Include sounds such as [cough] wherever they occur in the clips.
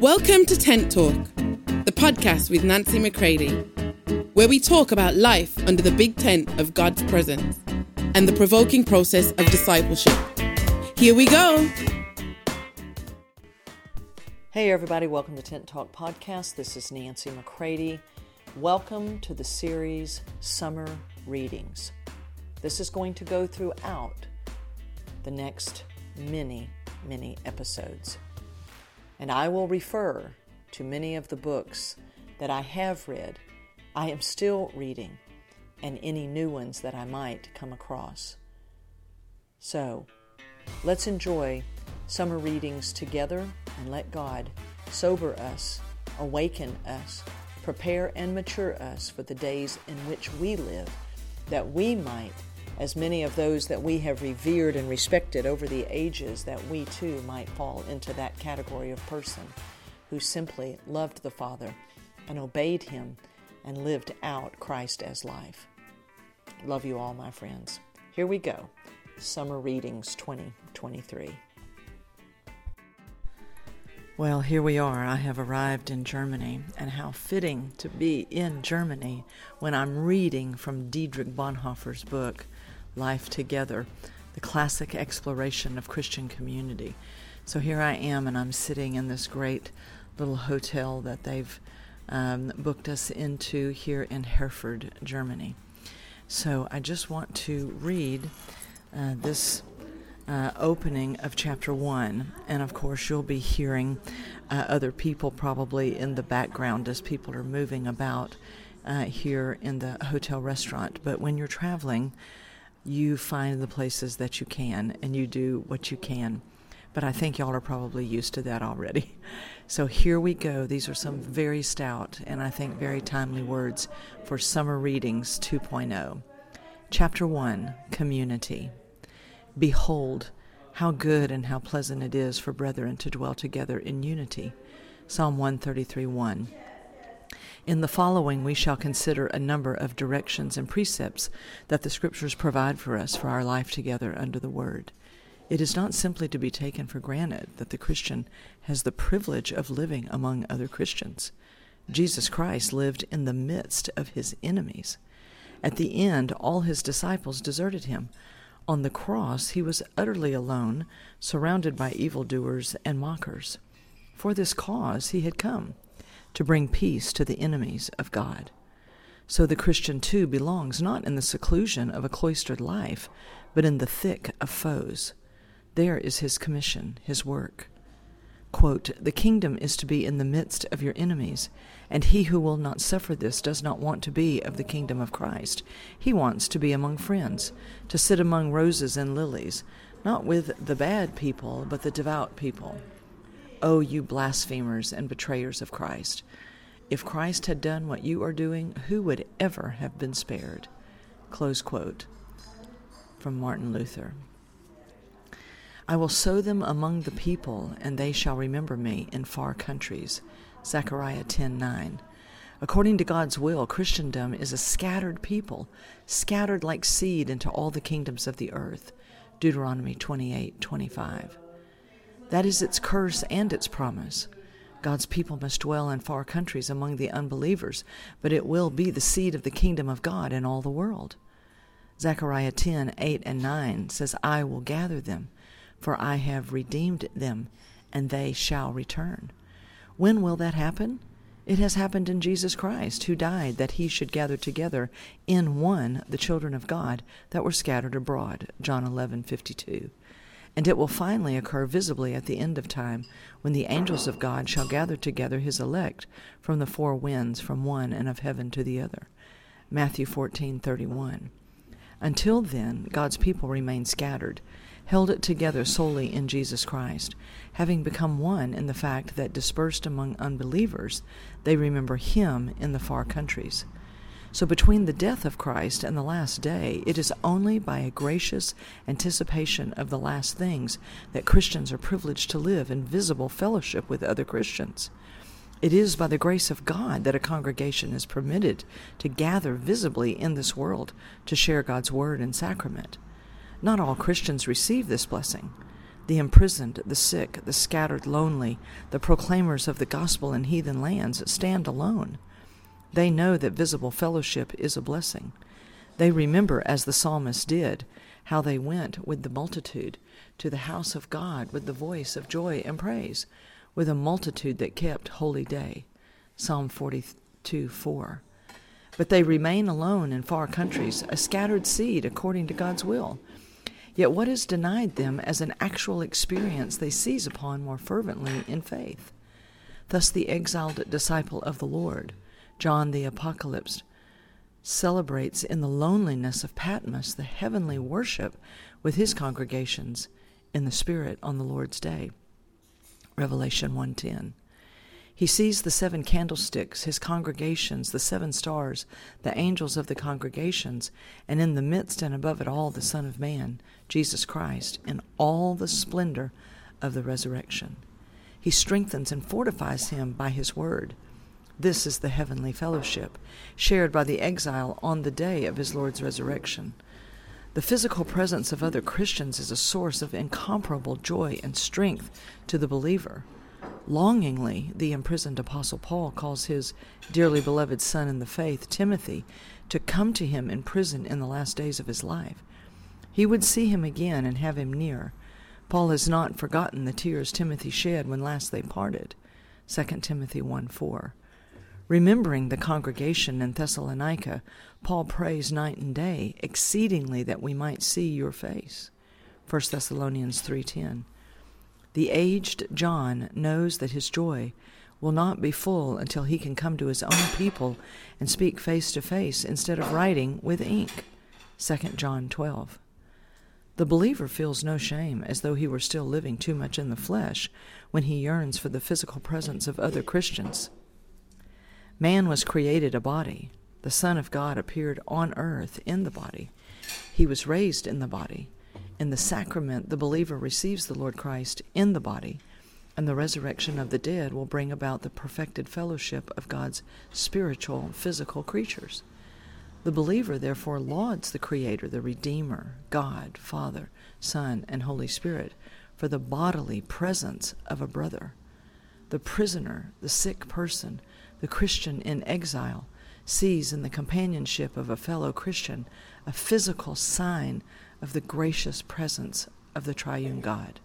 Welcome to Tent Talk, the podcast with Nancy McCready, where we talk about life under the big tent of God's presence and the provoking process of discipleship. Here we go. Hey, everybody, welcome to Tent Talk Podcast. This is Nancy McCready. Welcome to the series Summer Readings. This is going to go throughout the next many, many episodes. And I will refer to many of the books that I have read, I am still reading, and any new ones that I might come across. So, let's enjoy summer readings together and let God sober us, awaken us, prepare and mature us for the days in which we live, that we might as many of those that we have revered and respected over the ages, that we too might fall into that category of person who simply loved the Father and obeyed Him and lived out Christ as life. Love you all, my friends. Here we go Summer Readings 2023. Well, here we are. I have arrived in Germany, and how fitting to be in Germany when I'm reading from Dietrich Bonhoeffer's book, Life Together, the classic exploration of Christian community. So here I am, and I'm sitting in this great little hotel that they've um, booked us into here in Herford, Germany. So I just want to read uh, this uh, opening of chapter one. And of course, you'll be hearing uh, other people probably in the background as people are moving about uh, here in the hotel restaurant. But when you're traveling, you find the places that you can and you do what you can. But I think y'all are probably used to that already. [laughs] So here we go. These are some very stout and I think very timely words for Summer Readings 2.0. Chapter 1 Community. Behold, how good and how pleasant it is for brethren to dwell together in unity. Psalm 133 1. In the following, we shall consider a number of directions and precepts that the Scriptures provide for us for our life together under the Word. It is not simply to be taken for granted that the Christian has the privilege of living among other Christians. Jesus Christ lived in the midst of his enemies. At the end, all his disciples deserted him. On the cross, he was utterly alone, surrounded by evildoers and mockers. For this cause he had come to bring peace to the enemies of God. So the Christian too belongs not in the seclusion of a cloistered life, but in the thick of foes. There is his commission, his work. Quote, the kingdom is to be in the midst of your enemies, and he who will not suffer this does not want to be of the kingdom of Christ. He wants to be among friends, to sit among roses and lilies, not with the bad people, but the devout people. Oh, you blasphemers and betrayers of Christ! If Christ had done what you are doing, who would ever have been spared? Close quote from Martin Luther. I will sow them among the people, and they shall remember me in far countries. Zechariah 10:9. According to God's will, Christendom is a scattered people, scattered like seed into all the kingdoms of the earth. Deuteronomy 28:25. That is its curse and its promise. God's people must dwell in far countries among the unbelievers, but it will be the seed of the kingdom of God in all the world. Zechariah 10 8 and 9 says, I will gather them, for I have redeemed them, and they shall return. When will that happen? It has happened in Jesus Christ, who died that he should gather together in one the children of God that were scattered abroad. John eleven fifty two and it will finally occur visibly at the end of time, when the angels of God shall gather together his elect from the four winds, from one and of heaven to the other. Matthew 14:31. Until then, God's people remain scattered, held it together solely in Jesus Christ, having become one in the fact that dispersed among unbelievers, they remember him in the far countries. So between the death of Christ and the last day, it is only by a gracious anticipation of the last things that Christians are privileged to live in visible fellowship with other Christians. It is by the grace of God that a congregation is permitted to gather visibly in this world to share God's word and sacrament. Not all Christians receive this blessing. The imprisoned, the sick, the scattered, lonely, the proclaimers of the gospel in heathen lands stand alone. They know that visible fellowship is a blessing. They remember, as the psalmist did, how they went with the multitude to the house of God with the voice of joy and praise, with a multitude that kept holy day. Psalm 42 4. But they remain alone in far countries, a scattered seed according to God's will. Yet what is denied them as an actual experience they seize upon more fervently in faith. Thus the exiled disciple of the Lord, John the Apocalypse, celebrates in the loneliness of Patmos the heavenly worship with his congregations in the Spirit on the Lord's day. Revelation 1:10. He sees the seven candlesticks, his congregations, the seven stars, the angels of the congregations, and in the midst and above it all the Son of Man, Jesus Christ, in all the splendor of the resurrection. He strengthens and fortifies him by his word. This is the heavenly fellowship, shared by the exile on the day of his Lord's resurrection. The physical presence of other Christians is a source of incomparable joy and strength to the believer. Longingly, the imprisoned Apostle Paul calls his dearly beloved son in the faith, Timothy, to come to him in prison in the last days of his life. He would see him again and have him near. Paul has not forgotten the tears Timothy shed when last they parted. 2 Timothy 1 4. Remembering the congregation in Thessalonica, Paul prays night and day, exceedingly that we might see your face. 1 Thessalonians 3:10. The aged John knows that his joy will not be full until he can come to his own people and speak face to face instead of writing with ink. 2 John 12. The believer feels no shame as though he were still living too much in the flesh when he yearns for the physical presence of other Christians. Man was created a body. The Son of God appeared on earth in the body. He was raised in the body. In the sacrament, the believer receives the Lord Christ in the body, and the resurrection of the dead will bring about the perfected fellowship of God's spiritual, physical creatures. The believer therefore lauds the Creator, the Redeemer, God, Father, Son, and Holy Spirit for the bodily presence of a brother. The prisoner, the sick person, the Christian in exile, sees in the companionship of a fellow Christian a physical sign of the gracious presence of the triune God.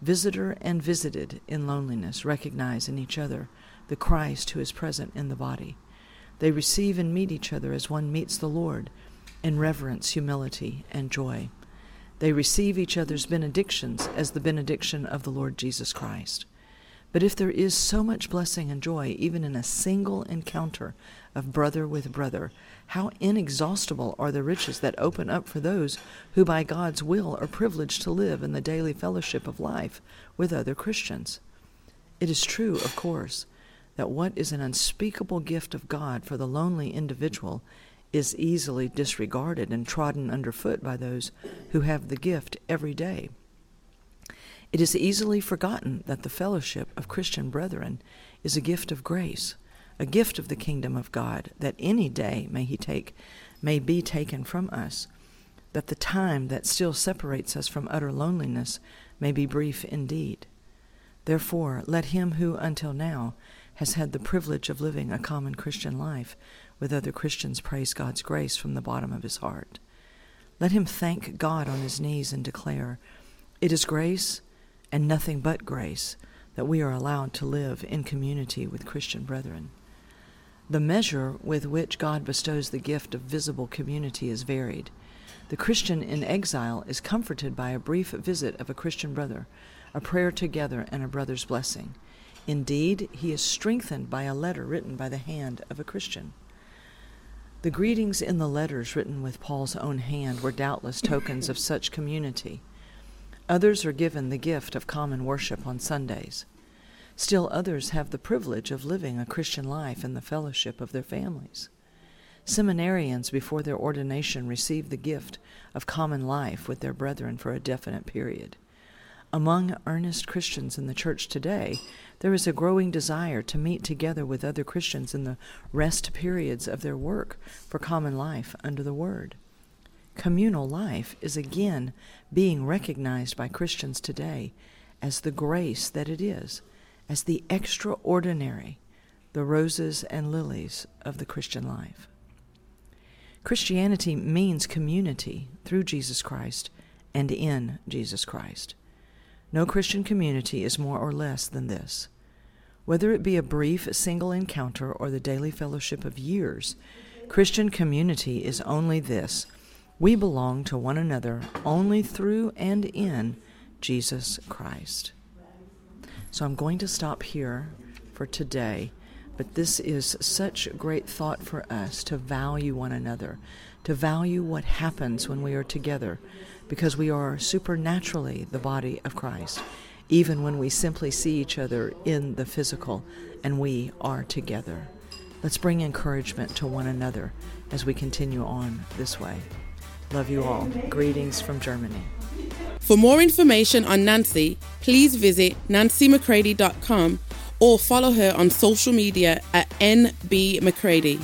Visitor and visited in loneliness recognize in each other the Christ who is present in the body. They receive and meet each other as one meets the Lord in reverence, humility, and joy. They receive each other's benedictions as the benediction of the Lord Jesus Christ. But if there is so much blessing and joy, even in a single encounter of brother with brother, how inexhaustible are the riches that open up for those who by God's will are privileged to live in the daily fellowship of life with other Christians. It is true, of course, that what is an unspeakable gift of God for the lonely individual is easily disregarded and trodden underfoot by those who have the gift every day. It is easily forgotten that the fellowship of Christian brethren is a gift of grace, a gift of the kingdom of God, that any day may he take may be taken from us, that the time that still separates us from utter loneliness may be brief indeed. Therefore, let him who until now has had the privilege of living a common Christian life with other Christians praise God's grace from the bottom of his heart. Let him thank God on his knees and declare, It is grace and nothing but grace that we are allowed to live in community with Christian brethren. The measure with which God bestows the gift of visible community is varied. The Christian in exile is comforted by a brief visit of a Christian brother, a prayer together, and a brother's blessing. Indeed, he is strengthened by a letter written by the hand of a Christian. The greetings in the letters written with Paul's own hand were doubtless tokens of such community. Others are given the gift of common worship on Sundays. Still others have the privilege of living a Christian life in the fellowship of their families. Seminarians before their ordination receive the gift of common life with their brethren for a definite period. Among earnest Christians in the church today, there is a growing desire to meet together with other Christians in the rest periods of their work for common life under the Word. Communal life is again being recognized by Christians today as the grace that it is, as the extraordinary, the roses and lilies of the Christian life. Christianity means community through Jesus Christ and in Jesus Christ. No Christian community is more or less than this. Whether it be a brief single encounter or the daily fellowship of years, Christian community is only this we belong to one another only through and in Jesus Christ. So I'm going to stop here for today, but this is such great thought for us to value one another, to value what happens when we are together, because we are supernaturally the body of Christ, even when we simply see each other in the physical and we are together. Let's bring encouragement to one another as we continue on this way. Love you all. Greetings from Germany. For more information on Nancy, please visit nancymccready.com or follow her on social media at nbmccready.